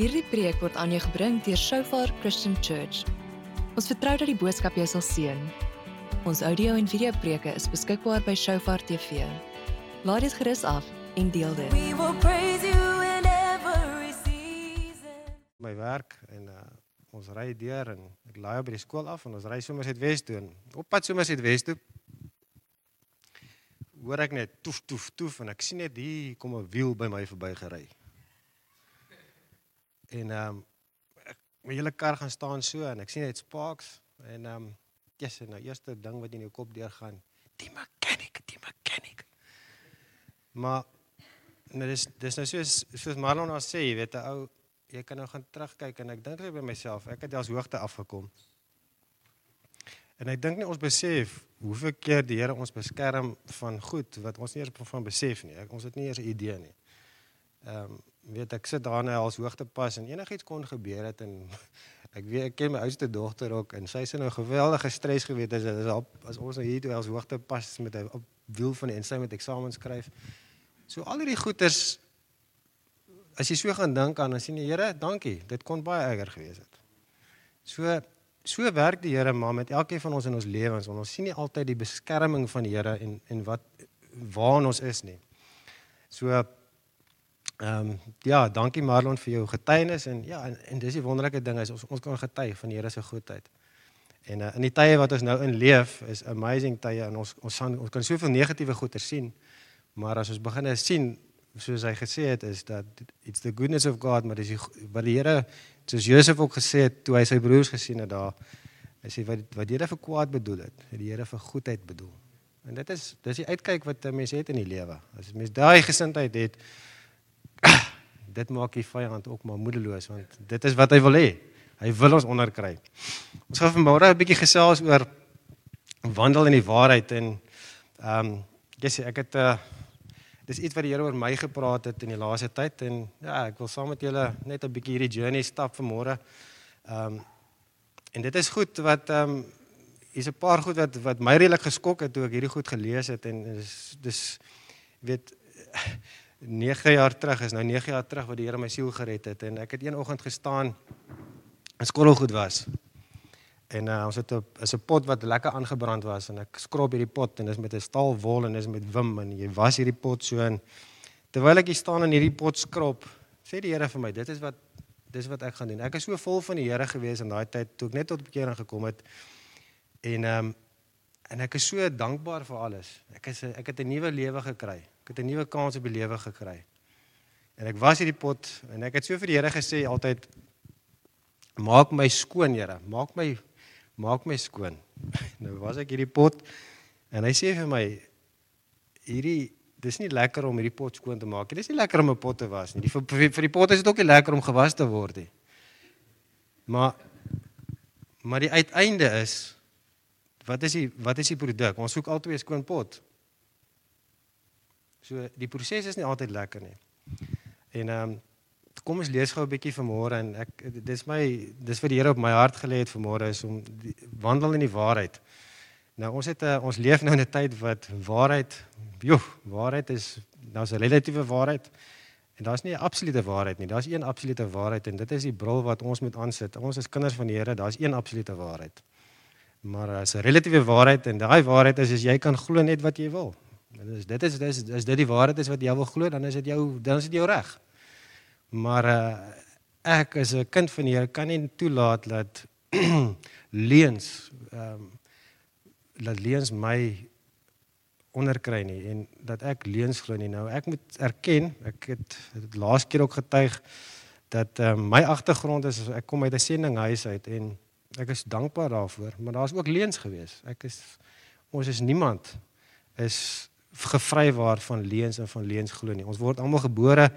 Hierdie preek word aan jou gebring deur Shofar Christian Church. Ons vertrou dat die boodskap jou sal seën. Ons audio en video preke is beskikbaar by Shofar TV. Laat dit gerus af en deel dit. We will praise you in every season. my werk en uh, ons ry deur en ek laai by die skool af en ons ry sommer uit Wes toe. En Op pad sommer uit Wes toe hoor ek net toef toef toef en ek sien net hier kom 'n wiel by my verby gery. En ehm um, my hele kar gaan staan so en ek sien net sparks en ehm um, yes, en nou eerste ding wat in jou kop deurgaan, die mechanic, die mechanic. Maar nou dis dis nou soos soos Marlon nou sê, jy weet 'n ou jy kan nou gaan terugkyk en ek dink net by myself, ek het als hoogte afgekom. En ek dink nie ons besef hoeveel keer die Here ons beskerm van goed wat ons nie eers van besef nie. Ek, ons het nie eers 'n idee nie. Ehm um, weet ek sit daar nou als hoogte pas en enigiets kon gebeur het en ek weet ek ken my oudste dogter ook en sy is nou geweldige stres geweet as as, op, as ons nou hier toe als hoogte pas met 'n wiel van die insy met eksamen skryf. So al hierdie goeters as jy so gaan dink aan dan sien jy Here, dankie. Dit kon baie erger gewees het. So so werk die Here maar met elkeen van ons in ons lewens want ons sien nie altyd die beskerming van die Here en en wat waar ons is nie. So ehm um, ja, dankie Marlon vir jou getuienis en ja en, en dis die wonderlike ding is ons ons kan getuig van die Here se goedheid. En uh, in die tye wat ons nou in leef is amazing tye en ons ons kan ons kan soveel negatiewe goeie sien. Maar as ons begin sien soos hy gesê het is dat it's the goodness of God maar dis die wat die Here soos Josef ook gesê het toe hy sy broers gesien het daar hy sê wat wat die Here vir kwaad bedoel het het die Here vir goedheid bedoel en dit is dis die uitkyk wat 'n mens het in die lewe as 'n mens daai gesindheid het dit maak die vyand ook maar moedeloos want dit is wat hy wil hê hy wil ons onderkry ons gaan vanmôre 'n bietjie gesels oor wandel in die waarheid en ehm um, yes, ek het 'n uh, dis iets wat die Here oor my gepraat het in die laaste tyd en ja, ek wil saam met julle net 'n bietjie hierdie journey stap vanmôre. Ehm um, en dit is goed wat ehm um, hier's 'n paar goed wat wat my redelik geskok het toe ek hierdie goed gelees het en dis dis weet 9 jaar terug is nou 9 jaar terug wat die Here my siel gered het en ek het een oggend gestaan in skottelgoed was. En uh, ons het 'n is 'n pot wat lekker aangebrand was en ek skrob hierdie pot en dit is met 'n staalwol en dit is met wim en jy was hierdie pot so en terwyl ek hier staan en hierdie pot skrob, sê die Here vir my, dit is wat dis wat ek gaan doen. Ek is so vol van die Here gewees in daai tyd toe ek net tot bekering gekom het. En ehm um, en ek is so dankbaar vir alles. Ek is ek het 'n nuwe lewe gekry. Ek het 'n nuwe kans op die lewe gekry. En ek was hierdie pot en ek het so vir die Here gesê altyd maak my skoon, Here. Maak my maak my skoon. Nou was ek hierdie pot en hy sê vir my hierdie dis nie lekker om hierdie pot skoon te maak nie. Dis nie lekker om 'n pot te was nie. Die vir, vir, die pot is dit ook nie lekker om gewas te word nie. Maar maar die uiteinde is wat is die wat is die produk? Ons soek altyd 'n skoon pot. So die proses is nie altyd lekker nie. En ehm um, kom ons lees gou 'n bietjie vanmôre en ek dis my dis wat die Here op my hart gelê het vanmôre is om die, wandel in die waarheid. Nou ons het uh, ons leef nou in 'n tyd wat waarheid, joh, waarheid is daar's 'n relatiewe waarheid en daar's nie 'n absolute waarheid nie. Daar's een absolute waarheid en dit is die bril wat ons moet aansit. Ons is kinders van die Here, daar's een absolute waarheid. Maar daar's 'n relatiewe waarheid en daai waarheid is as jy kan glo net wat jy wil. Dit is dit is dis is dit die waarheid is wat jy wil glo, dan is dit jou dan is dit jou reg. Maar uh, ek as 'n kind van die Here kan nie toelaat dat leuns ehm um, dat leuns my onderkry nie en dat ek leuns glo nie. Nou ek moet erken, ek het, het laas keer ook getuig dat um, my agtergrond is ek kom uit 'n sendinghuis uit en ek is dankbaar daarvoor, maar daar's ook leuns gewees. Ek is ons is niemand is gevry waar van leuns en van leuns glo nie. Ons word almal gebore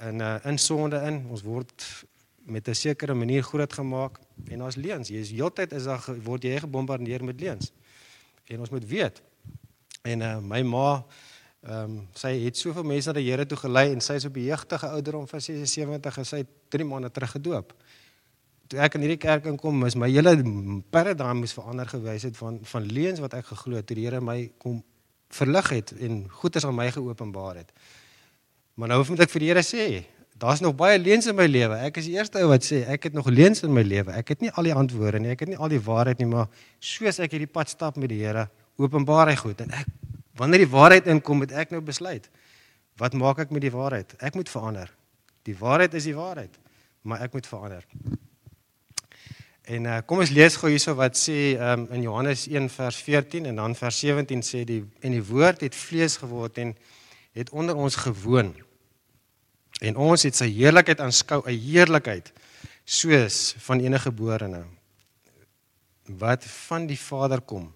in 'n uh, in sonde in. Ons word met 'n sekere manier groot gemaak en daar's leuns. Jy is heeltyd is daar word jy gebombardeer met leuns. En ons moet weet. En uh, my ma ehm um, sy het soveel mense na die Here toe gelei en sy is op die jeugtige ouderdom van 76 en sy het 3 maande terug gedoop. Toe ek in hierdie kerk inkom, is my hele paradigma moes verander gewys het van van leuns wat ek geglo het die Here my kom verlig het en goeders aan my geopenbaar het. Maar nou moet ek vir die Here sê, Daar's nog baie leuns in my lewe. Ek is die eerste ou wat sê ek het nog leuns in my lewe. Ek het nie al die antwoorde nie. Ek het nie al die waarheid nie, maar soos ek hierdie pad stap met die Here, openbaar hy goed en ek wanneer die waarheid inkom, moet ek nou besluit. Wat maak ek met die waarheid? Ek moet verander. Die waarheid is die waarheid, maar ek moet verander. En uh, kom ons lees gou hierso wat sê um, in Johannes 1 vers 14 en dan vers 17 sê die en die woord het vlees geword en het onder ons gewoon. En ons het sy heerlikheid aanskou, 'n heerlikheid soos van enige geborene wat van die Vader kom,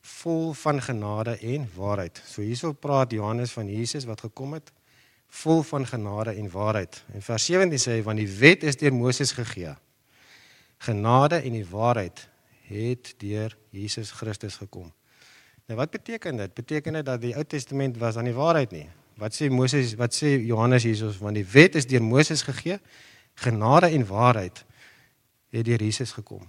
vol van genade en waarheid. So hierso praat Johannes van Jesus wat gekom het vol van genade en waarheid. En vers 17 sê hy want die wet is deur Moses gegee. Genade en die waarheid het deur Jesus Christus gekom. Nou wat beteken dit? Beteken dit dat die Ou Testament was aan die waarheid nie? Wat sê Moses, wat sê Johannes hiersoos want die wet is deur Moses gegee. Genade en waarheid het deur Jesus gekom.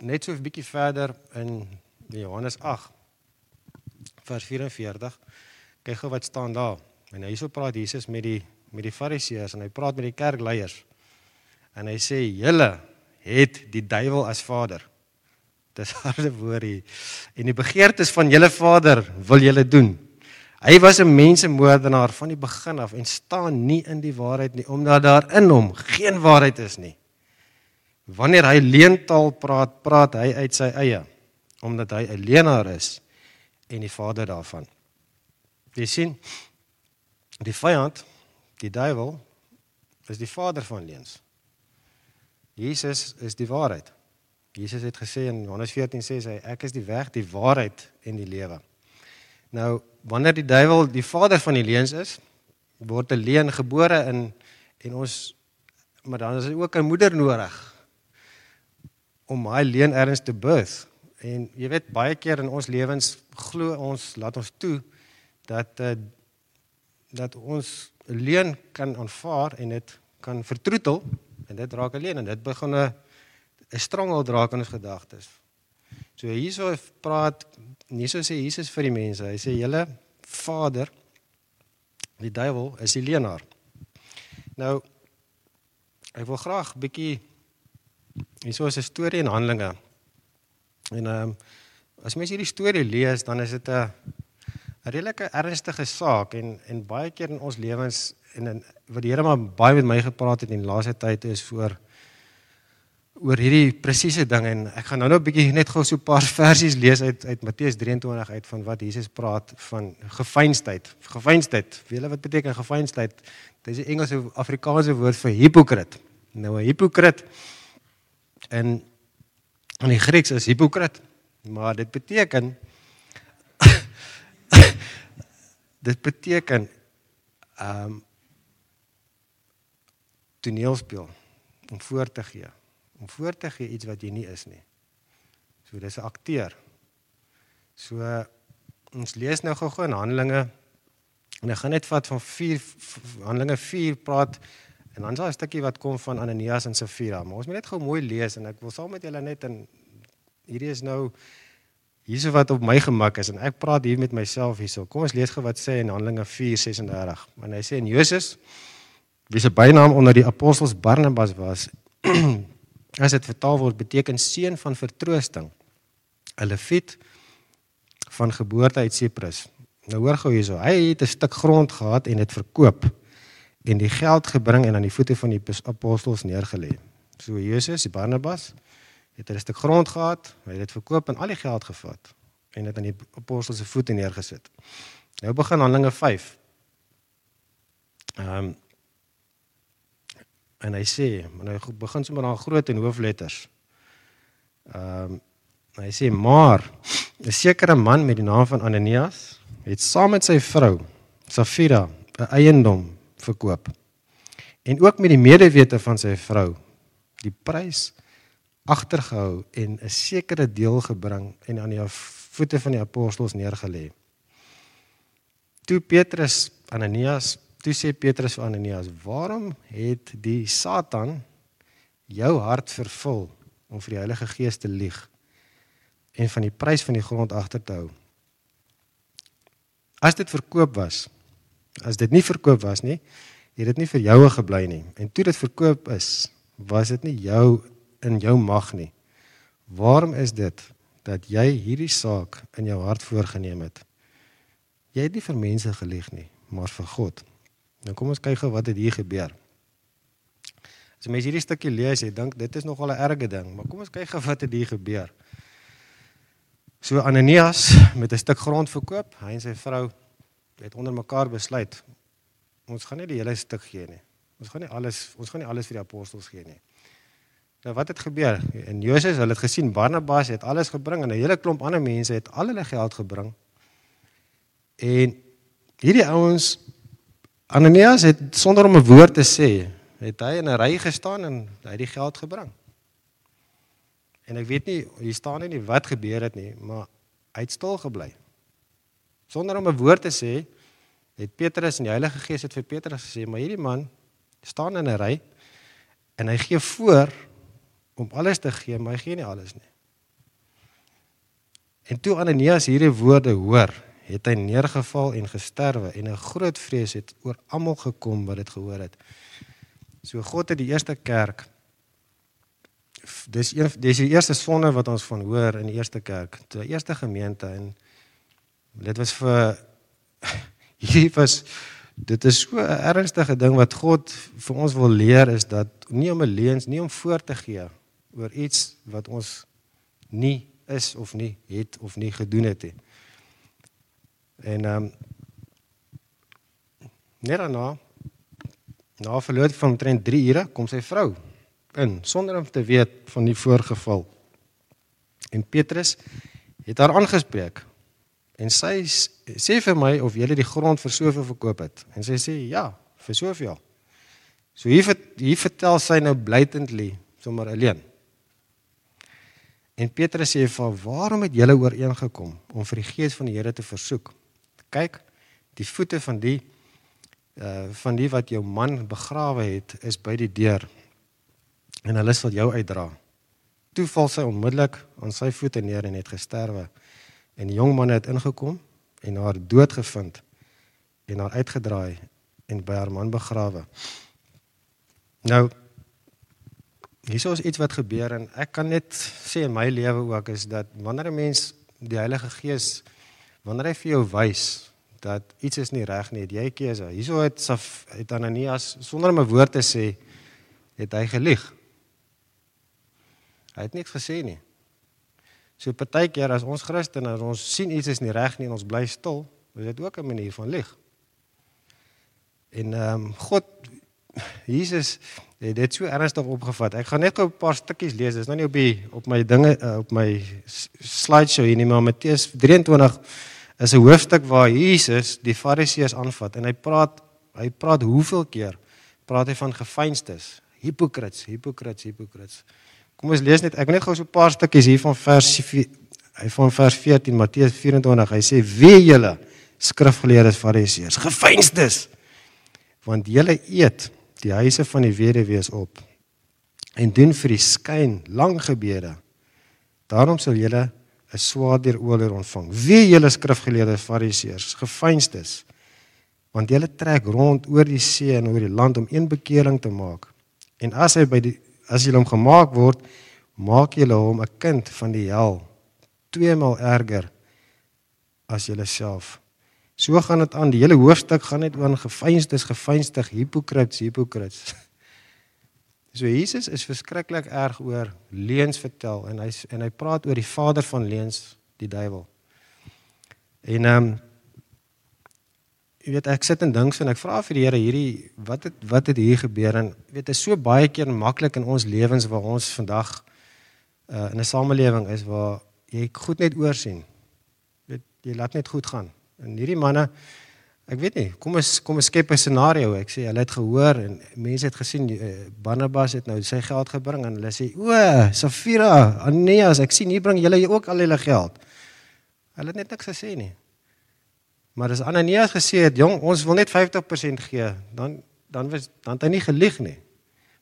Net so 'n bietjie verder in Johannes 8 vers 44. Kyk gou wat staan daar. En hierso praat Jesus met die met die Fariseërs en hy praat met die kerkleiers. En hy sê: "Julle het die duiwel as vader." Dis harde woord hier. En die begeertes van julle vader wil julle doen. Hy was 'n mensemoordenaar van die begin af en staan nie in die waarheid nie omdat daar in hom geen waarheid is nie. Wanneer hy leentaal praat, praat hy uit sy eie omdat hy 'n leenaar is en die vader daarvan. Jy sien die vyand, die duiwel is die vader van leuns. Jesus is die waarheid. Jesus het gesê in Johannes 14 sê hy ek is die weg, die waarheid en die lewe. Nou wanneer die duiwel die vader van die leuns is, word 'n leuen gebore in en ons maar dan is hy ook 'n moeder nodig om hy leuen erns te birth. En jy weet baie keer in ons lewens glo ons laat ons toe dat uh, dat ons 'n leuen kan aanvaar en dit kan vertroetel en dit raak 'n leuen en dit begin 'n 'n strangel draak in ons gedagtes. So hierso praat hierso sê Jesus vir die mense, hy sê julle vader die duiwel is die leenaar. Nou ek wil graag bietjie hierso is 'n storie en Handelinge. En ehm um, as mens hierdie storie lees, dan is dit 'n 'n redelike ernstige saak en en baie keer in ons lewens en in wat die Here maar baie met my gepraat het in die laaste tyd is voor oor hierdie presiese ding en ek gaan nou nou 'n bietjie net gou so 'n paar versies lees uit uit Matteus 23 uit van wat Jesus praat van gefeinstheid. Gefeinstheid. Weet julle wat beteken gefeinstheid? Dit is 'n Engelse Afrikaanse woord vir hipokrit. Nou 'n hipokrit in in die Grieks is hipokrit, maar dit beteken dit beteken ehm um, toneelspel om voor te gee om voor te gee iets wat jy nie is nie. So dis 'n akteur. So ons lees nou gou-gou in Handelinge en ek gaan net vat van 4 Handelinge 4 praat en dan is daar 'n stukkie wat kom van Ananias en Safira, maar ons moet net gou mooi lees en ek wil saam met julle net en hierdie is nou hierso wat op my gemak is en ek praat hier met myself hierso. Kom ons lees gou wat sê in Handelinge 4:36. Want hy sê en Jesus wie se bynaam onder die apostels Barnabas was as dit vertaal word beteken seun van vertroosting. 'n Leviet van geboorte uit Siprus. Nou hoor gou hierso, hy het 'n stuk grond gehad en dit verkoop en die geld gebring en aan die voete van die apostels neergelê. So Jesus, die Barnabas, het 'n stuk grond gehad, hy het dit verkoop en al die geld gevat en dit aan die apostels se voete neergesit. Nou begin Handelinge 5. Ehm um, En hy sê, maar hy begin sommer dan groot en hoofletters. Ehm um, hy sê maar 'n sekere man met die naam van Ananias het saam met sy vrou Safira 'n eiendom verkoop. En ook met die medewete van sy vrou die prys agtergehou en 'n sekere deel gebring en aan die voete van die apostels neergelê. Toe Petrus Ananias Toe sê Petrus vir Ananias: "Waarom het die Satan jou hart vervul om vir die Heilige Gees te lieg en van die prys van die grond agter te hou?" As dit verkoop was, as dit nie verkoop was nie, het dit nie vir joue gebly nie. En toe dit verkoop is, was dit nie jou in jou mag nie. Waarom is dit dat jy hierdie saak in jou hart voorgenem het? Jy het nie vir mense gelieg nie, maar vir God. Nou kom ons kyk gou wat het hier gebeur. As jy mens hierdie stukkie lees, jy dink dit is nogal 'n erge ding, maar kom ons kyk gou wat het hier gebeur. So Ananias met 'n stuk grond verkoop, hy en sy vrou het onder mekaar besluit ons gaan nie die hele stuk gee nie. Ons gaan nie alles ons gaan nie alles vir die apostels gee nie. Nou wat het gebeur? En Josef, hulle het gesien Barnabas het alles gebring en 'n hele klomp ander mense het al hulle geld gebring. En hierdie ouens Ananias het sonder om 'n woord te sê, het hy in 'n ry gestaan en hy het die geld gebring. En ek weet nie, hier staan nie wat gebeur het nie, maar hy het stil gebly. Sonder om 'n woord te sê, het Petrus en die Heilige Gees het vir Petrus gesê, maar hierdie man staan in 'n ry en hy gee voor om alles te gee, maar hy gee nie alles nie. En toe Ananias hierdie woorde hoor, het hy neergeval en gesterwe en 'n groot vrees het oor almal gekom wat dit gehoor het. So God het die eerste kerk dis een dis die eerste sonde wat ons van hoor in die eerste kerk, die eerste gemeente en dit was vir hier was dit is so 'n ernstige ding wat God vir ons wil leer is dat nie om 'n leuns nie om voor te gee oor iets wat ons nie is of nie het of nie gedoen het nie. En ehm um, net daarna na verloop van omtrent 3 ure kom sy vrou in sonder om te weet van die voorgeval. En Petrus het haar aangespreek en sy sê vir my of jy die grond vir soveel verkoop het. En sy sê ja, vir soveel. So hier hier vertel sy nou blatantly sommer alleen. En Petrus sê vir waarom het julle ooreengekom om vir die gees van die Here te versoek? Kyk, die voete van die uh van die wat jou man begrawe het is by die deur. En hulle sal jou uitdra. Toe val sy onmiddellik aan sy voete neer en het gesterwe. En die jong man het ingekom en haar dood gevind en haar uitgedraai en by haar man begrawe. Nou Hierso is iets wat gebeur en ek kan net sê in my lewe ook is dat wanneer 'n mens die Heilige Gees wanneer hy vir jou wys dat iets is nie reg nie, het jy keuse. Hierso het Saf het Ananias sonder om 'n woord te sê het hy gelieg. Hy het niks gesê nie. So partykeer as ons Christene as ons sien iets is nie reg nie en ons bly stil, is dit ook 'n manier van lieg. En ehm um, God Jesus het dit so ernstig opgevat. Ek gaan net gou 'n paar stukkies lees. Dit is nou nie op die op my dinge uh, op my slideshow hier nie, maar Matteus 23 is 'n hoofstuk waar Jesus die Fariseërs aanvat en hy praat hy praat hoeveel keer praat hy van gefeinstes, hipokrits, hipokrits, hipokrits. Kom ons lees net ek wil net gou so 'n paar stukkies hier van vers hy van vers 14 Matteus 24. Hy sê: "Wee julle skrifgeleerdes Fariseërs, gefeinstes, want julle eet die huise van die weduwees op en doen vir die skyn lang gebede. Daarom sal julle 'n swaarder oor ontvang. Wie julle skrifgeleerde fariseërs, gefeinstes, want julle trek rond oor die see en oor die land om een bekering te maak. En as hy by die as julle hom gemaak word, maak julle hom 'n kind van die hel, twee maal erger as julle self. So gaan dit aan. Die hele hoofstuk gaan net oor gefeinsdes, gefeinsdig, hipokrits, hipokrits. So Jesus is verskriklik erg oor leuns vertel en hy en hy praat oor die vader van leuns, die duiwel. En ehm um, jy weet ek sit en dink so en ek vra vir die Here hierdie wat het wat het hier gebeur en weet dit is so baie keer maklik in ons lewens waar ons vandag uh, in 'n samelewing is waar jy goed net oorsien. Weet jy laat net goed gaan. En hierdie manne ek weet nie, kom ons kom ons skep 'n scenario. Ek sê hulle het gehoor en mense het gesien uh, Barnabas het nou sy geld gebring en hulle sê o, Safira, Aneas, ek sien hier bring julle ook al hulle geld. Hulle het net niks gesê nie. Maar as Ananias gesê het, "Jong, ons wil net 50% gee," dan dan was dan het hy nie gelieg nie.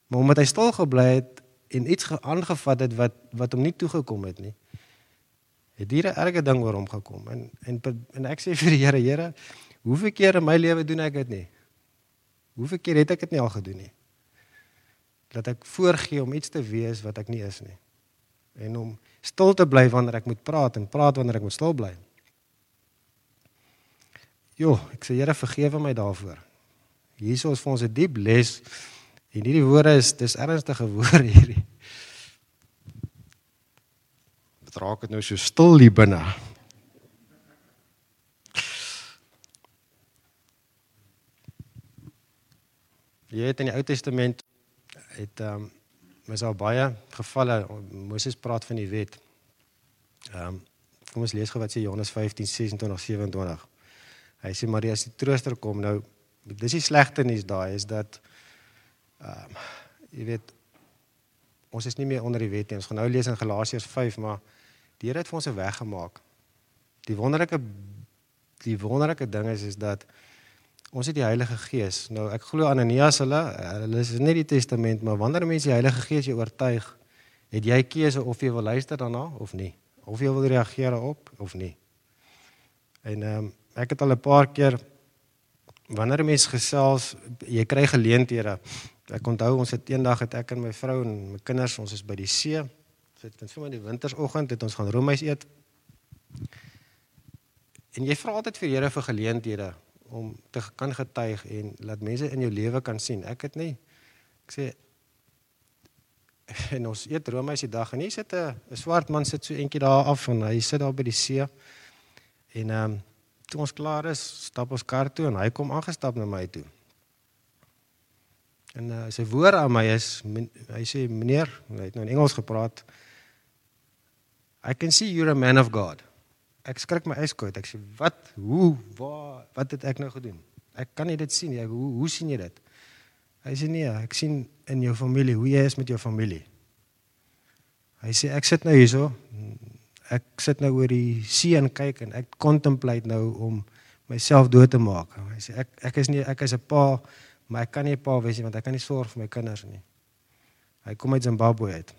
Maar omdat hy stil gebly het en iets aangevat het wat wat hom nie toegekom het nie, Het hier 'n erge ding oor hom gekom en en en ek sê vir die Here, Here, hoeveel keer in my lewe doen ek dit nie? Hoeveel keer het ek dit nie al gedoen nie? Dat ek voorgee om iets te wees wat ek nie is nie. En om stil te bly wanneer ek moet praat en praat wanneer ek moet stil bly. Jo, ek sê Here vergewe my daarvoor. Hierso is vir ons 'n diep les en hierdie woorde is dis ernstige woorde hierdie. Wat raak dit nou so stil hier binne? Jy het in die Ou Testament het ehm um, is al baie gevalle Moses praat van die wet. Ehm um, kom ons lees gou wat sê Johannes 15:26 27. Hy sê maar as die trooster kom nou dis die slegte nuus daai is dat ehm um, jy weet ons is nie meer onder die wet nie. Ons gaan nou lees in Galasiërs 5 maar die Here het vir ons 'n weg gemaak. Die wonderlike die wonderlike ding is is dat ons het die Heilige Gees. Nou ek glo Ananias hulle hulle is nie die testament maar wanneer mense die Heilige Gees jou oortuig, het jy keuse of jy wil luister daarna of nie. Of jy wil reageer op of nie. En ehm um, ek het al 'n paar keer wanneer mense gesels, jy kry geleenthede. Ek onthou ons het eendag het ek en my vrou en my kinders, ons is by die see. Dit was sommer in die wintersoggend het ons gaan roomys eet. En jy vra altyd vir Here vir geleenthede om te kan getuig en laat mense in jou lewe kan sien. Ek het nie ek sê en ons eet roomys die dag en hier sit 'n 'n swart man sit so eentjie daar af en hy sit daar by die see. En ehm um, toe ons klaar is, stap ons kar toe en hy kom aangestap na my toe. En uh, sy woord aan my is hy sê meneer, hy het nou in Engels gepraat. I can see you're a man of God ek skrik my yskoot. Ek sê, "Wat? Hoe? Waar? Wat het ek nou gedoen? Ek kan nie dit sien nie. Hoe hoe sien jy dit?" Hy sê, "Nee, ek sien in jou familie hoe jy is met jou familie." Hy sê, "Ek sit nou hierso. Ek sit nou oor die see en kyk en ek contemplate nou om myself dood te maak." Hy sê, "Ek ek is nie ek is 'n pa, maar ek kan nie 'n pa wees nie want ek kan nie sorg vir my kinders nie." Hy kom uit Zimbabwe uit.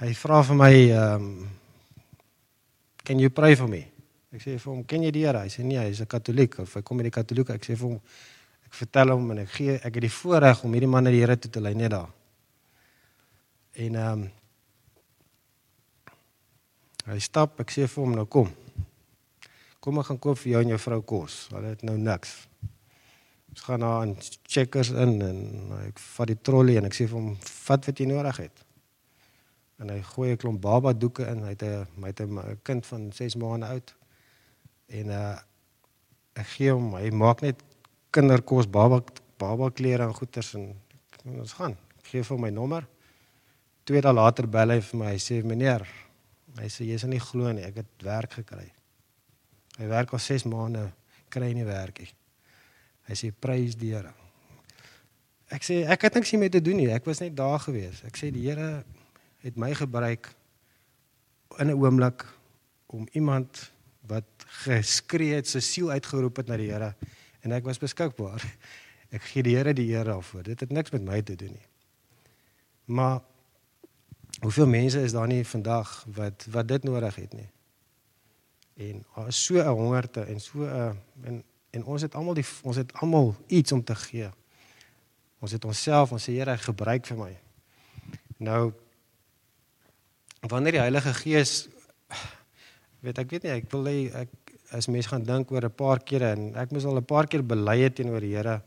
Hy vra vir my ehm um, can you pray for me? Ek sê vir hom, ken jy die Here? Hy sê nee, hy's 'n Katoliek of hy kom uit die Katolieke. Ek sê vir hom, ek vertel hom en ek gee ek het die voorreg om hierdie man na die Here toe te lei net daar. En ehm um, hy stap, ek sê vir hom nou kom. Kom ek gaan koop vir jou en jou vrou kos. Hulle het nou niks. Ons gaan na 'n checkers in en ek vat die trolley en ek sê vir hom, vat wat jy nodig het en hy gooi 'n klomp baba doeke in. Hy het 'n hy het 'n kind van 6 maande oud. En uh ek gee hom, hy maak net kinderkos, baba baba klere en goeders en ons gaan. Ek gee vir hom my nommer. Twee dae later bel hy vir my. Hy sê meneer, hy sê jy is nie glo nie, ek het werk gekry. Hy werk al 6 maande, kry nie werk nie. Hy sê prys die Here. Ek sê ek het niks hiermee te doen nie. Ek was net daar gewees. Ek sê die Here het my gebruik in 'n oomblik om iemand wat geskree het, sy siel uitgeroep het na die Here en ek was beskikbaar. Ek gee die Here die eer daarvoor. Dit het niks met my te doen nie. Maar hoeveel mense is daar nie vandag wat wat dit nodig het nie? En daar is so 'n hongerte en so 'n en en ons het almal die ons het almal iets om te gee. Ons het onsself, ons sê Here, gebruik vir my. Nou wanneer die Heilige Gees weet ek weet nie ek wil hê ek as mense gaan dink oor 'n paar kere en ek moes al 'n paar keer bely het teenoor die Here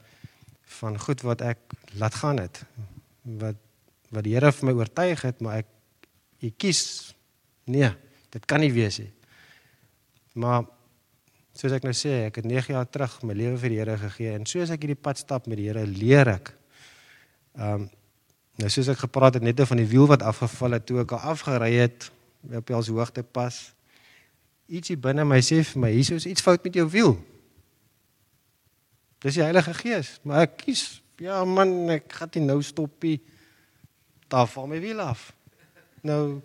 van goed wat ek laat gaan het wat wat die Here vir my oortuig het maar ek ek kies nee dit kan nie wees nie maar soos ek nou sê ek het 9 jaar terug my lewe vir die Here gegee en soos ek hierdie pad stap met die Here leer ek ehm um, Nou soos ek gepraat het net van die wiel wat afgeval het toe ek al afgery het op die hoogte pas. Ietsie binne my sê vir my, hier is iets fout met jou wiel. Dis die Heilige Gees, maar ek kies ja man, ek gaan dit nou stoppie. Daar val my wiel af. Nou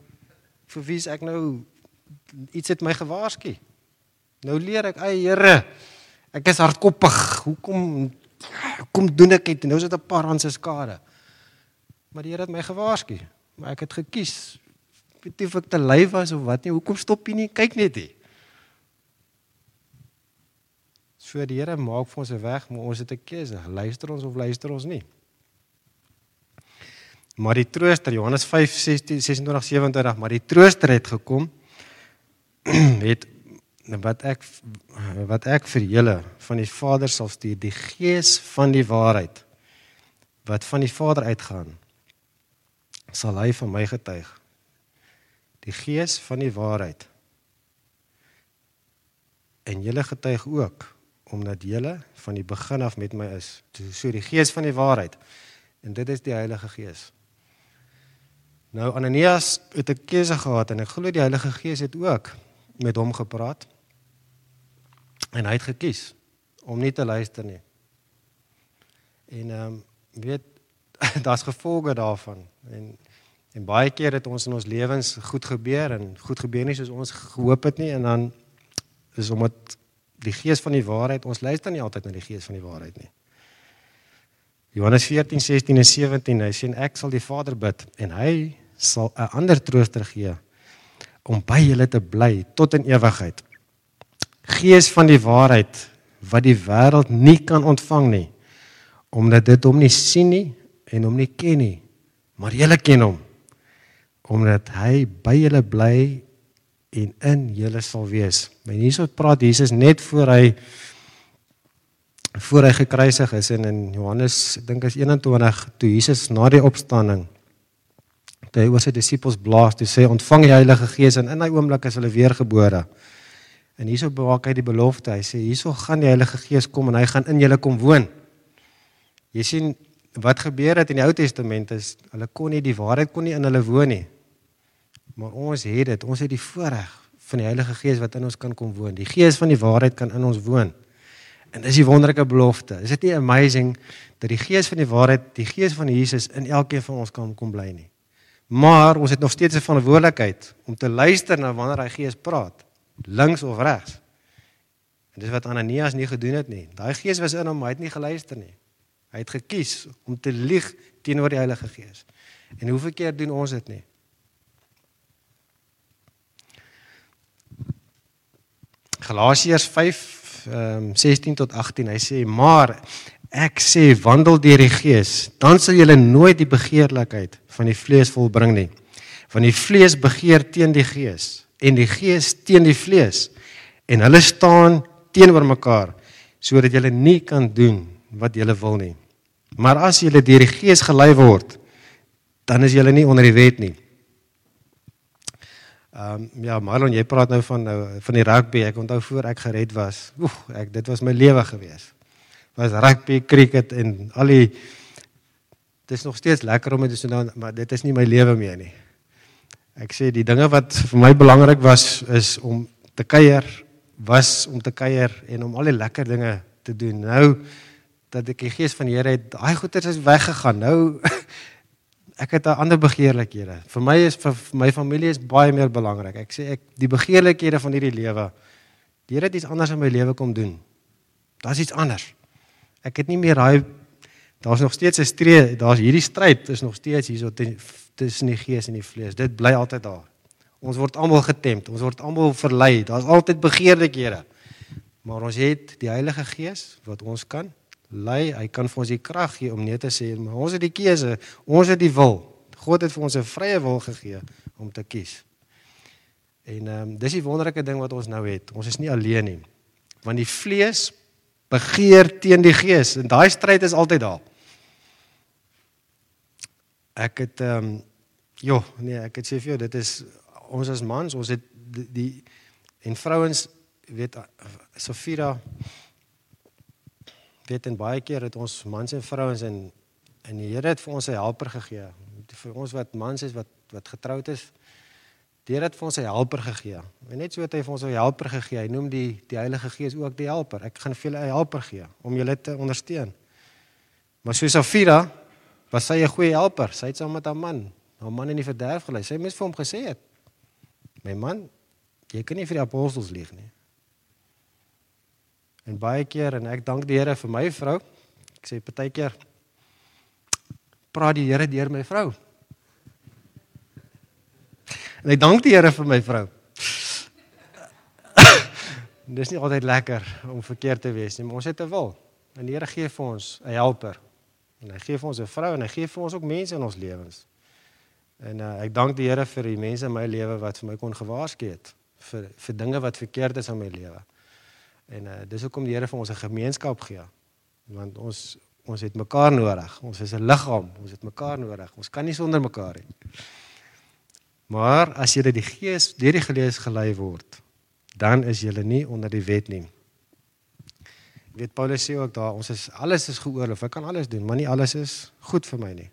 vir wie ek nou iets het my gewaarsku. Nou leer ek, ey Here, ek is hardkoppig. Hoekom kom doen ek dit? Nou is dit 'n paar rand se skade. Maar die Here het my gewaarsku. Maar ek het gekies weet nie of ek te lui was of wat nie. Hoekom stop jy nie? Kyk net hier. So die Here maak vir ons 'n weg, maar ons het 'n keuse. Luister ons of luister ons nie? Maar die trooster Johannes 5:16 26 27, maar die trooster het gekom het wat ek wat ek vir julle van die Vader sal stuur, die Gees van die waarheid wat van die Vader uitgaan, sal hy van my getuig. Die Gees van die waarheid. En julle getuig ook omdat julle van die begin af met my is. So die Gees van die waarheid. En dit is die Heilige Gees. Nou Ananias het 'n keuse gehad en ek glo die Heilige Gees het ook met hom gepraat. En hy het gekies om nie te luister nie. En ehm um, weet daar's gevolge daarvan en en baie keer het ons in ons lewens goed gebeur en goed gebeur nie soos ons gehoop het nie en dan is omdat die gees van die waarheid ons luister nie altyd na die gees van die waarheid nie. Johannes 14:16 en 17 hy sê ek sal die Vader bid en hy sal 'n ander trooster gee om by julle te bly tot in ewigheid. Gees van die waarheid wat die wêreld nie kan ontvang nie omdat dit hom nie sien nie en hom nie ken nie maar julle ken hom omdat hy by julle bly en in julle sal wees. Maar hierso praat Jesus net voor hy voor hy gekruisig is en in Johannes dink is 21 toe Jesus na die opstanding toe hy oor sy disippels blaas, toe sê ontvang die Heilige Gees en in daai oomblik is hulle weergebore. En hierso bewaak hy die belofte. Hy sê hierso gaan die Heilige Gees kom en hy gaan in julle kom woon. Jy sien wat gebeur het in die Ou Testament is hulle kon nie die waarheid kon nie in hulle woon nie. Maar ons het dit. Ons het die voorreg van die Heilige Gees wat in ons kan kom woon. Die Gees van die waarheid kan in ons woon. En dis die wonderlike belofte. Is dit nie amazing dat die Gees van die waarheid, die Gees van Jesus in elkeen van ons kan kom bly nie? Maar ons het nog steeds 'n verantwoordelikheid om te luister na wanneer hy Gees praat, links of regs. En dis wat Ananias nie gedoen het nie. Daai Gees was in hom, hy het nie geluister nie. Hy het gekies om te lieg teenoor die Heilige Gees. En hoeveel keer doen ons dit nie? Galasiërs 5 ehm um, 16 tot 18. Hy sê: "Maar Ek sê wandel deur die Gees, dan sal julle nooit die begeerlikheid van die vlees volbring nie. Want die vlees begeer teen die Gees en die Gees teen die vlees en hulle staan teenoor mekaar sodat julle nie kan doen wat julle wil nie. Maar as julle deur die Gees gelei word, dan is julle nie onder die wet nie. Ehm um, ja, Marlon, jy praat nou van nou van die rugby. Ek onthou voor ek gered was. Oef, ek dit was my lewe gewees was rugby, cricket en al die dit is nog steeds lekker om dit te doen, maar dit is nie my lewe meer nie. Ek sê die dinge wat vir my belangrik was is om te kuier, was om te kuier en om al die lekker dinge te doen. Nou dat ek die gees van die Here het, daai goeders is weggegaan. Nou ek het 'n ander begeerlikhede. Vir my is vir my familie is baie meer belangrik. Ek sê ek die begeerlikhede van hierdie lewe. Die Here het iets anders in my lewe kom doen. Daar's iets anders ek het nie meer daai daar's nog steeds 'n stree, daar's hierdie stryd is nog steeds hierso tussen die gees en die vlees. Dit bly altyd daar. Ons word almal getemp, ons word almal verlei. Daar's altyd begeerlikhede. Maar ons het die Heilige Gees wat ons kan lei. Hy kan vir ons die krag gee om net te sê, maar ons het die keuse, ons het die wil. God het vir ons 'n vrye wil gegee om te kies. En ehm um, dis die wonderlike ding wat ons nou het. Ons is nie alleen nie. Want die vlees begeer teen die gees en daai stryd is altyd daar. Ek het ehm um, joh, nee, ek het sê vir jou dit is ons as mans, ons het die, die en vrouens weet Sofira weet en baie keer het ons mans en vrouens en en die Here het vir ons 'n helper gegee. Vir ons wat mans is wat wat getroud is, Die Here het vir ons 'n helper gegee. En net so het hy vir ons 'n helper gegee. Hy noem die die Heilige Gees ook die helper. Ek gaan vir julle 'n helper gee om julle te ondersteun. Maar soos Safira was sy 'n goeie helper. Sy het saam met haar man, haar man in die verderf gelei. Sy moes vir hom gesê het: "My man, jy kan nie vir die apostels lieg nie." En baie keer en ek dank die Here vir my vrou. Ek sê partykeer praat die Here deur my vrou. En ek dank die Here vir my vrou. Dis nie altyd lekker om verkeerd te wees nie, maar ons het 'n wil. En die Here gee vir ons 'n helper. En hy gee vir ons 'n vrou en hy gee vir ons ook mense in ons lewens. En uh, ek dank die Here vir die mense in my lewe wat vir my kon gewaarsku het vir vir dinge wat verkeerd is in my lewe. En uh, dis hoekom die Here vir ons 'n gemeenskap gee. Want ons ons het mekaar nodig. Ons is 'n liggaam. Ons het mekaar nodig. Ons kan nie sonder mekaar nie. Maar as jy deur die Gees deur die Gees gelei word, dan is jy nie onder die wet nie. Weet Paulus sê ook daar, ons is alles is geoorloof. Ek kan alles doen, maar nie alles is goed vir my nie.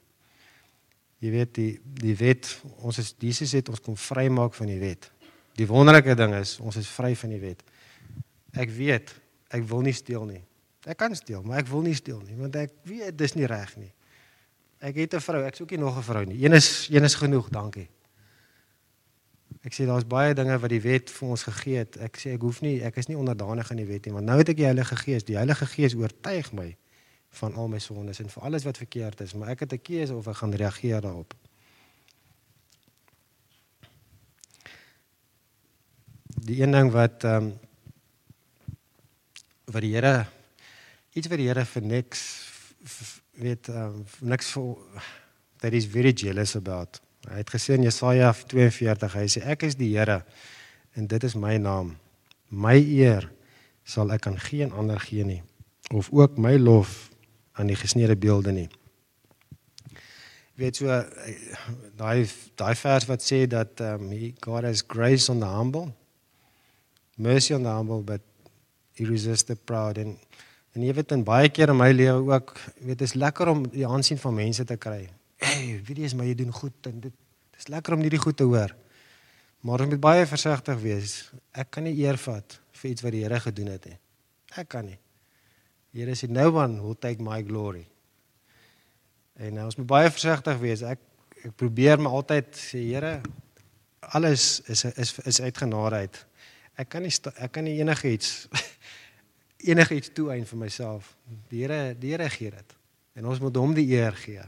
Jy weet die die wet, ons is Jesus het ons kom vrymaak van die wet. Die wonderlike ding is, ons is vry van die wet. Ek weet, ek wil nie steel nie. Ek kan steel, maar ek wil nie steel nie, want ek weet dis nie reg nie. Ek het 'n vrou, ek soek nie nog 'n vrou nie. Een is een is genoeg, dankie. Ek sê daar's baie dinge wat die wet vir ons gegee het. Ek sê ek hoef nie, ek is nie onderdanig aan die wet nie, want nou het ek die Heilige Gees. Die Heilige Gees oortuig my van al my sondes en vir alles wat verkeerd is, maar ek het 'n keuse of ek gaan reageer daarop. Die een ding wat ehm um, wat die Here iets wat die Here vir niks weet ehm um, niks vir that is very jealous about. Hy het gesê in Jesaja 42, hy sê ek is die Here en dit is my naam. My eer sal ek aan geen ander gee nie of ook my lof aan die gesneede beelde nie. Weet so daai daai vers wat sê dat um, he God has grace on the humble mercy on the humble but he resists the proud and en jy weet in baie keer in my lewe ook weet is lekker om die aansien van mense te kry. Hey, weet jy is my jy doen goed en dit dis lekker om hierdie goed te hoor. Maar ons moet baie versigtig wees. Ek kan nie eer vat vir iets wat die Here gedoen het nie. Ek kan nie. Die Here sê no one will take my glory. En nou ons moet baie versigtig wees. Ek ek probeer my altyd sê Here alles is is is uit genade uit. Ek kan nie ek kan nie enigiets enigiets toeëien vir myself. Die Here die Here gee dit. En ons moet hom die eer gee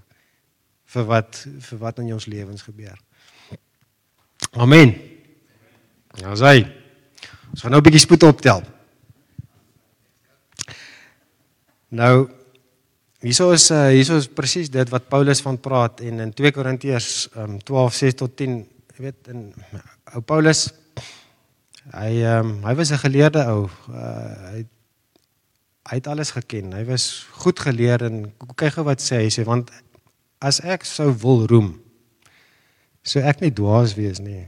vir wat vir wat in ons lewens gebeur. Amen. Ja, sê. Ons gaan nou 'n bietjie spoed optel. Nou hieso is uh, hieso is presies dit wat Paulus van praat en in 2 Korintiërs um, 12:6 tot 10, jy weet in ou Paulus hy um, hy was 'n geleerde ou. Uh, hy hy het alles geken. Hy was goed geleer en kyk gou wat sê hy sê want as ek sou wil roem sou ek nie dwaas wees nie.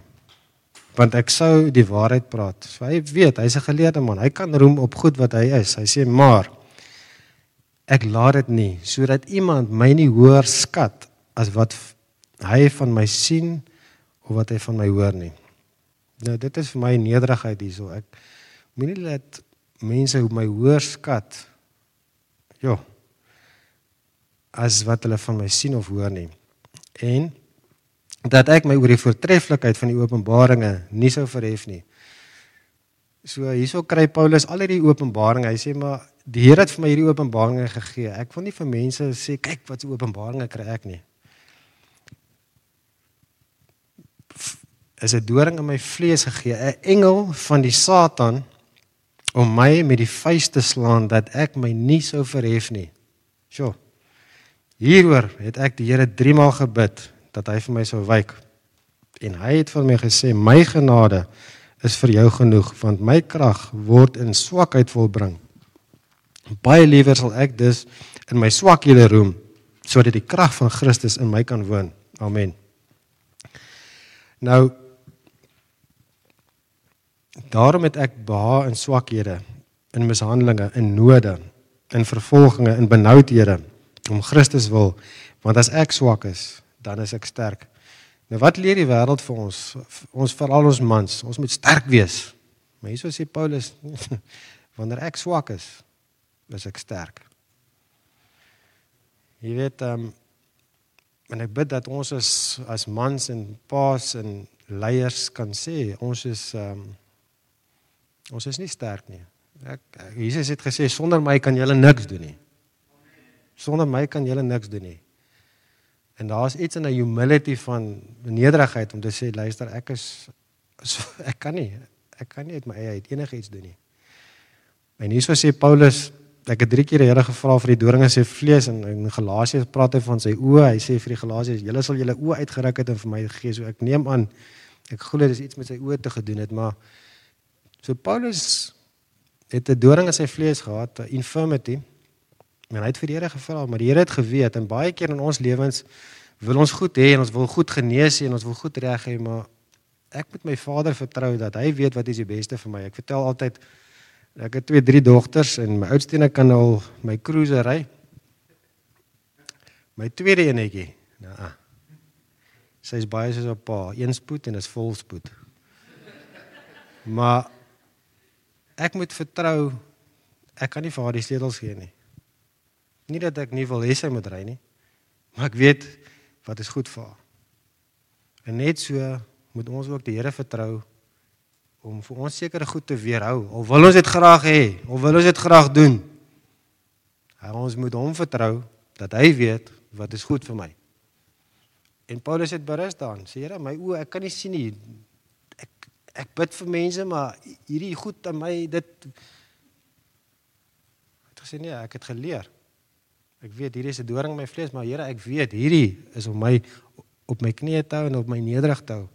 Want ek sou die waarheid praat. So hy weet, hy's 'n geleerde man. Hy kan roem op goed wat hy is. Hy sê maar ek laat dit nie sodat iemand my nie hoër skat as wat hy van my sien of wat hy van my hoor nie. Nou dit is vir my nederigheid hierso. Ek moenie laat mense my hoër skat. Ja. As wat hulle van my sien of hoor nie. En dat ek my oor die voortreffelikheid van die openbaringe nie sou verhef nie. So hierso kry Paulus al hierdie openbaringe. Hy sê maar die Here het vir my hierdie openbaringe gegee. Ek wil nie vir mense sê kyk wat se openbaringe kry ek nie. Is 'n doring in my vlees gegee, 'n engel van die Satan om my met die vuis te slaan dat ek my nie sou verhef nie. Sjoe. Hieroor het ek die Here 3 maal gebid dat hy vir my sou wyk. En hy het vir my gesê: "My genade is vir jou genoeg, want my krag word in swakheid volbring." Baie liewer sal ek dus in my swakhede roem sodat die krag van Christus in my kan woon. Amen. Nou Daarom het ek behaag in swakhede, in mishandelinge, in node, in vervolginge, in benoudhede om Christus wil, want as ek swak is, dan is ek sterk. Nou wat leer die wêreld vir ons? Ons veral ons mans, ons moet sterk wees. Maar hieso sê Paulus, wanneer ek swak is, is ek sterk. Jy weet, ehm um, en ek bid dat ons as as mans en paas en leiers kan sê ons is ehm um, Ons is nie sterk nie. Ek Jesus het gesê sonder my kan julle niks doen nie. Sonder my kan julle niks doen nie. En daar's iets in 'n humility van nederigheid om te sê luister ek is so, ek kan nie ek kan nie uit my eie uit enigiets doen nie. En hierso sê Paulus ek het drie keer die Here gevra vir die doring in sy vlees en in Galasiërs praat hy van sy oë. Hy sê vir die Galasiërs julle sal julle oë uitgeruk het en vir my gegee so ek neem aan ek glo dis iets met sy oë te gedoen het maar so Paulus het 'n doring in sy vlees gehad, 'n infirmity. En hy het vir die Here gevra, maar die Here het geweet en baie keer in ons lewens wil ons goed hê en ons wil goed genees en ons wil goed reg hê, maar ek moet my Vader vertrou dat hy weet wat is die beste vir my. Ek vertel altyd ek het twee, drie dogters en my oudste een kan al my cruiser ry. My tweede enetjie, nou. Sy's baie soos 'n pa, een spoed en is vol spoed. Maar ek moet vertrou ek kan nie vir haar die sleutels gee nie. Nie dat ek nie wil hê sy moet ry nie, maar ek weet wat is goed vir haar. En net so moet ons ook die Here vertrou om vir ons sekere goed te weerhou. Al wil ons dit graag hê, of wil ons dit graag doen. Hy ons moet hom vertrou dat hy weet wat is goed vir my. En Paulus het berus daarin. Sê Here, my oë, ek kan nie sien nie. Ek ek bid vir mense, maar hierdie goed aan my dit het gesê nee, ek het geleer. Ek weet hierdie is 'n doring in my vlees, maar Here, ek weet hierdie is om my op my knieë te hou en op my nederig te hou.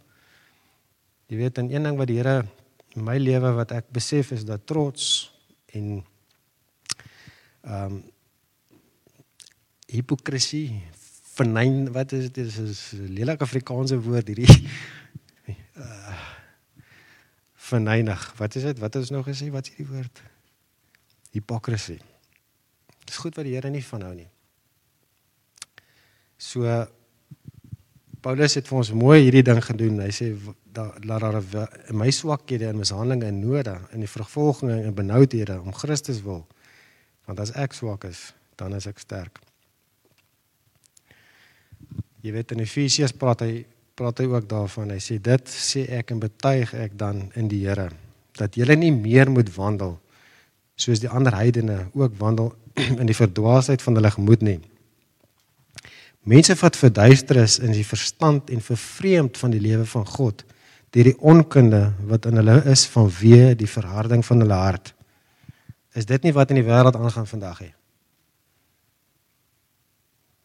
Jy weet, en een ding wat die Here in my lewe wat ek besef is dat trots en ehm um, hipokrisie vernyn wat is dit? Is 'n lelike Afrikaanse woord hierdie uh, vernynig. Wat is dit? Wat het ons nou gesê? Wat is hierdie woord? Hipokrisie dis goed wat die Here nie van hou nie. So Paulus het vir ons mooi hierdie ding gedoen. Hy sê dat laat daar in my swakhede en mishandelinge en node in die vervolginge en benoudhede om Christus wil. Want as ek swak is dan is ek sterk. Jy weet in Efesiërs praat hy praat hy ook daarvan. Hy sê dit sê ek en betuig ek dan in die Here dat julle nie meer moet wandel soos die ander heidene ook wandel in die verdwaasheid van hulle gemoed nie. Mense wat verduister is in die verstand en vervreemd van die lewe van God deur die onkunde wat in hulle is vanweë die verharding van hulle hart. Is dit nie wat in die wêreld aangaan vandag nie?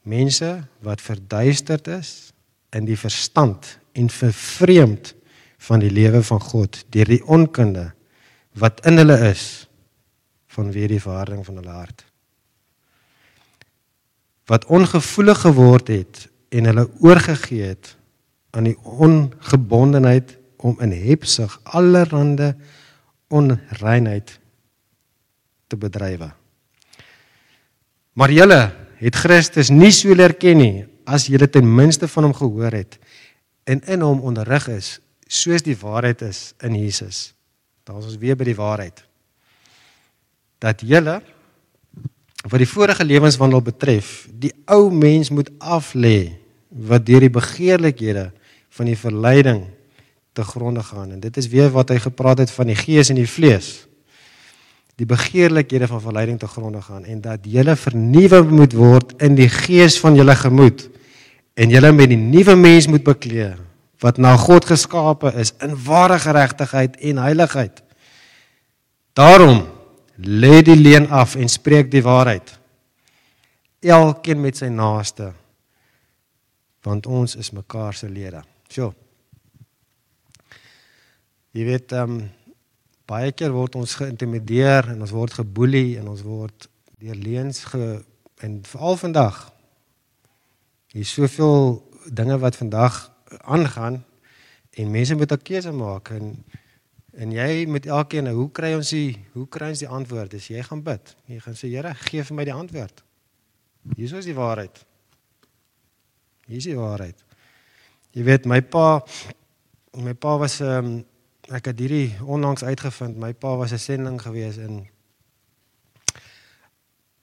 mense wat verduisterd is in die verstand en vervreemd van die lewe van God deur die onkunde wat in hulle is vanweë die verharding van hulle hart wat ongevoelig geword het en hulle oorgegee het aan die ongebondenheid om in hebsug allerhande onreinheid te bedrywe maar julle het Christus nie so leer ken nie as jy ten minste van hom gehoor het en in hom onderrig is soos die waarheid is in Jesus. Daar is ons weer by die waarheid. Dat julle wat die vorige lewenswandel betref, die ou mens moet aflê wat deur die begeerlikhede van die verleiding te gronde gaan. En dit is weer wat hy gepraat het van die gees en die vlees. Die begeerlikhede van verleiding te gronde gaan en dat julle vernuwe moet word in die gees van julle gemoed. En julle met die nuwe mens moet bekleë wat na God geskape is in ware geregtigheid en heiligheid. Daarom lê die leuen af en spreek die waarheid. Elkeen met sy naaste want ons is mekaar se lede. So. Jy weet ehm um, baie keer word ons geïntimideer en ons word geboelie en ons word deur leuns ge en veral vandag hier soveel dinge wat vandag aangaan en mense moet 'n keuse maak en en jy met elkeen hoe kry ons die hoe kry ons die antwoord as jy gaan bid jy gaan sê Here gee vir my die antwoord hier is die waarheid hier is die waarheid jy weet my pa my pa was 'n um, ehm, ek het hierdie onlangs uitgevind. My pa was 'n sending gewees in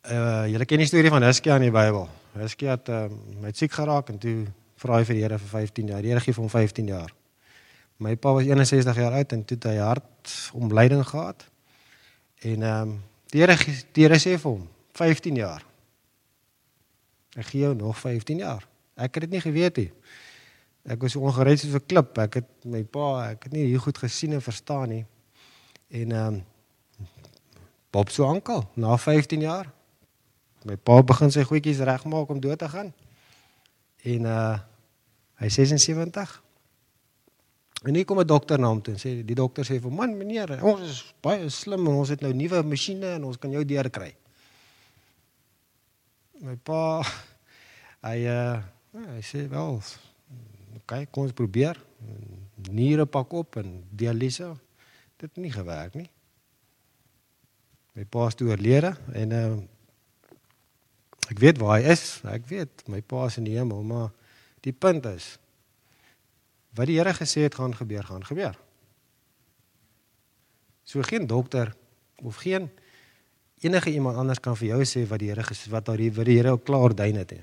uh julle ken die storie van Hiskia in die Bybel. Hiskia het uh, met siek geraak en toe vra hy vir die Here vir 15 jaar. Die Here gee vir hom 15 jaar. My pa was 61 jaar oud en toe het hy hartomleiding gehad. En ehm um, die Here die Here sê vir hom 15 jaar. Ek gee jou nog 15 jaar. Ek het dit nie geweet nie. Ek was so ongereed soos 'n klip. Ek het my pa, ek het nie hier goed gesien en verstaan nie. En ehm um, Bob so ankel na 15 jaar. My pa begin sy goedjies regmaak om dood te gaan. En uh hy 76. En hier kom 'n dokter na hom toe en sê die dokter sê vir man meneer, ons is baie slim en ons het nou nuwe masjiene en ons kan jou deurkry. My pa hy uh hy sê wel kyk kom ons probeer. Niere pak op en dialyse. Dit het nie gewerk nie. My pa toe oorlede en uh ek weet waar hy is. Ek weet my pa is in die hemel, maar die punt is wat die Here gesê het gaan gebeur, gaan gebeur. So geen dokter of geen enige iemand anders kan vir jou sê wat die Here wat daar wat die Here al klaar ordyn het. He.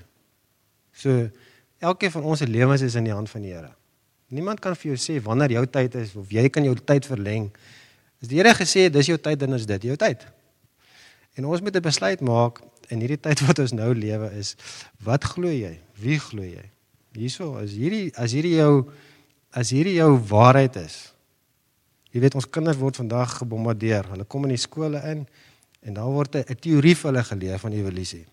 So elkeen van ons se lewens is in die hand van die Here. Niemand kan vir jou sê wanneer jou tyd is of jy kan jou tyd verleng. As die Here gesê dis jou tyd dan is dit jou tyd. En ons moet 'n besluit maak in hierdie tyd wat ons nou lewe is, wat glo jy? Wie glo jy? Hierso is hierdie as hierdie jou as hierdie jou waarheid is. Jy weet ons kinders word vandag gebombardeer. Hulle kom in die skole in en daar word 'n teorie vir hulle geleer van evolusie.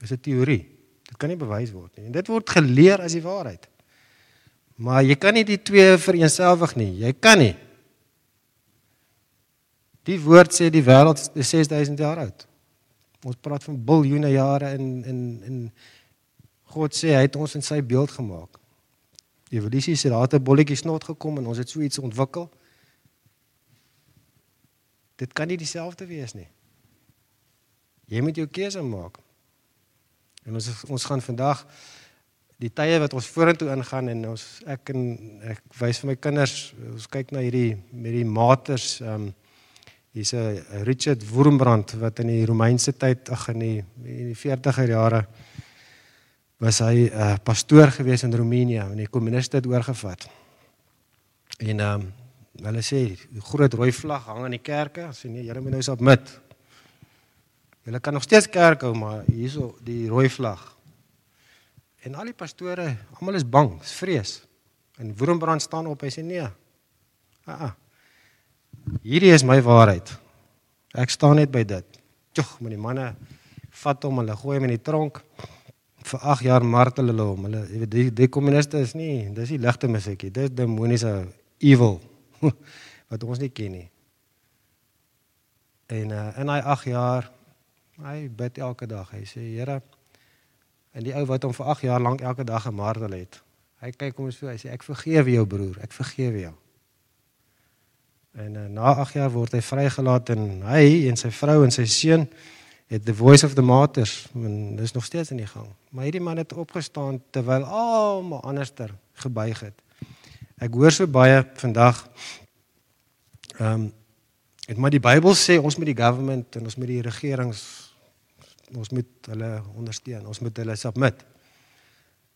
Dis 'n teorie. Dit kan nie bewys word nie. En dit word geleer as die waarheid. Maar jy kan nie die twee vereenselwig nie. Jy kan nie. Die woord sê die wêreld is 6000 jaar oud. Ons praat van biljoene jare in in in God sê hy het ons in sy beeld gemaak. Evolusie sê daar het 'n bolletjie snot gekom en ons het so iets ontwikkel. Dit kan nie dieselfde wees nie. Jy moet jou keuse maak. En ons ons gaan vandag die tye wat ons vorentoe ingaan en ons ek en ek wys vir my kinders ons kyk na hierdie met die maters ehm um, Hier's 'n Richard Wurmbrand wat in die Romeinse tyd ag in die in die 40er jare was hy 'n uh, pastoor gewees in Roemenië en die kommuniste het oorgevat. En ehm um, hulle sê die groot rooi vlag hang in die kerke, sê nee, julle moet nou submit. Julle kan nog steeds kerk hou, maar hierso die rooi vlag. En al die pastore, almal is bang, is vrees. En Wurmbrand staan op, hy sê nee. Ah. ah. Hierdie is my waarheid. Ek staan net by dit. Tjog, met die manne vat hom, hulle gooi hom in die tronk. Vir 8 jaar martel hulle hom. Hulle weet die die kommuniste is nie, dis nie ligte musiekie. Dis demoniese evil wat ons nie ken nie. En uh, in hy 8 jaar hy bid elke dag. Hy sê Here en die ou wat hom vir 8 jaar lank elke dag gemartel het. Hy kyk hom so, hy sê ek vergewe jou broer, ek vergewe jou. En uh, na 8 jaar word hy vrygelaat en hy en sy vrou en sy seun het the voice of the martyrs en dis nog steeds in die gang. Maar hierdie man het opgestaan terwyl almal anderster gebuig het. Ek hoor so baie vandag ehm um, het maar die Bybel sê ons moet die government en ons moet die regerings ons moet hulle ondersteun. Ons moet hulle submit.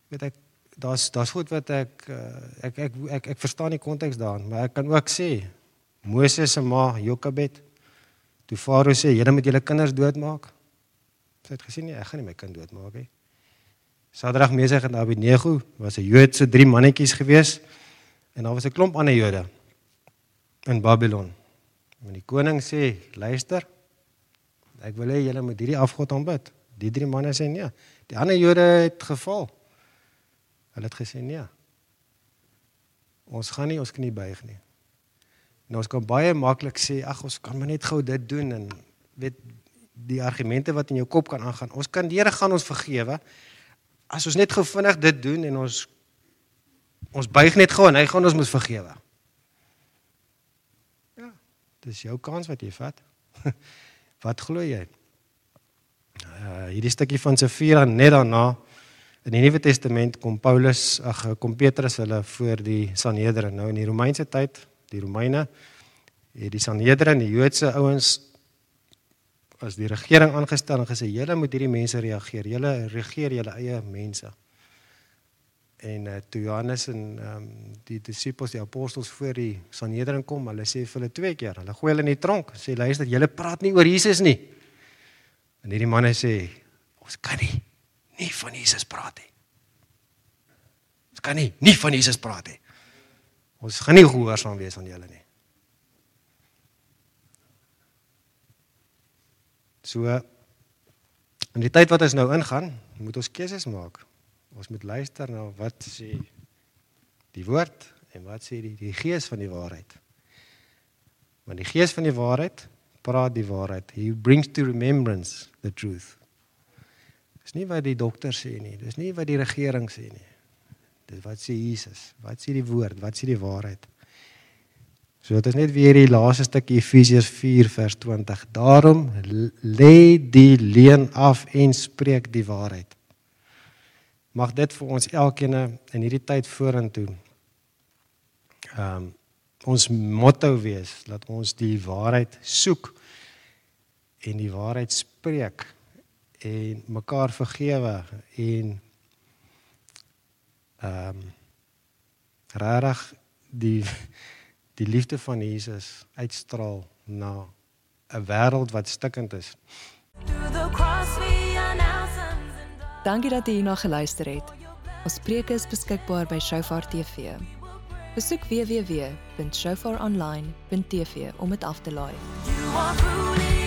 Weet ek daar's daar's goed wat ek ek, ek ek ek ek verstaan die konteks daarin, maar ek kan ook sê Moses se ma Jokabed toe Farao sê julle moet julle kinders doodmaak. Sy het gesê nee, ek gaan nie my kind doodmaak nie. Sadrag Mesach en Abednego was 'n Joodse drie mannetjies gewees en daar was 'n klomp ander Jode in Babylon. En die koning sê, luister, ek wil hê julle moet hierdie afgod aanbid. Die drie manne sê nee. Die ander Jode het geval. Hulle het gesê nee. Ons gaan nie ons knie buig nie. Nou ons kan baie maklik sê ag ons kan maar net gou dit doen en weet die argumente wat in jou kop kan aangaan. Ons kan die Here gaan ons vergewe as ons net gou vinnig dit doen en ons ons buig net gou en hy gaan ons moet vergewe. Ja, dis jou kans wat jy vat. wat glo jy? Uh hierdie stukkie van Sefira net daarna in die Nuwe Testament kom Paulus ag kom Petrus hulle voor die Sanhedrin nou in die Romeinse tyd die Romeine het die Sanhedrin, die Joodse ouens as die regering aangestel en gesê julle moet hierdie mense reageer. Julle regeer julle eie mense. En uh, toe Johannes en um, die disippels, die apostels voor die Sanhedrin kom, hulle sê vir hulle twee keer, hulle gooi hulle in die tronk, sê luister, julle praat nie oor Jesus nie. En hierdie manne sê ons kan nie nie van Jesus praat nie. Ons kan nie nie van Jesus praat nie. Ons gaan nie gehoorsaam wees aan julle nie. So in die tyd wat ons nou ingaan, moet ons keuses maak. Ons moet luister na wat sê die woord en wat sê die die gees van die waarheid. Want die gees van die waarheid praat die waarheid. He brings to remembrance the truth. Dis nie wat die dokter sê nie, dis nie wat die regering sê nie. Dis wat sê Jesus, wat sê die woord, wat sê die waarheid. So dit is net weer die laaste stukkie Efesiërs 4 vers 20. Daarom lê die leuen af en spreek die waarheid. Mag dit vir ons elkeen in hierdie tyd vorentoe ehm um, ons motto wees dat ons die waarheid soek en die waarheid spreek en mekaar vergewe en ehm um, regtig die die liefde van Jesus uitstraal na 'n wêreld wat stikkend is. Dankie dat jy hierna geluister het. Ons preke is beskikbaar by Shofar TV. Besoek www.shofaronline.tv om dit af te laai. You are ruling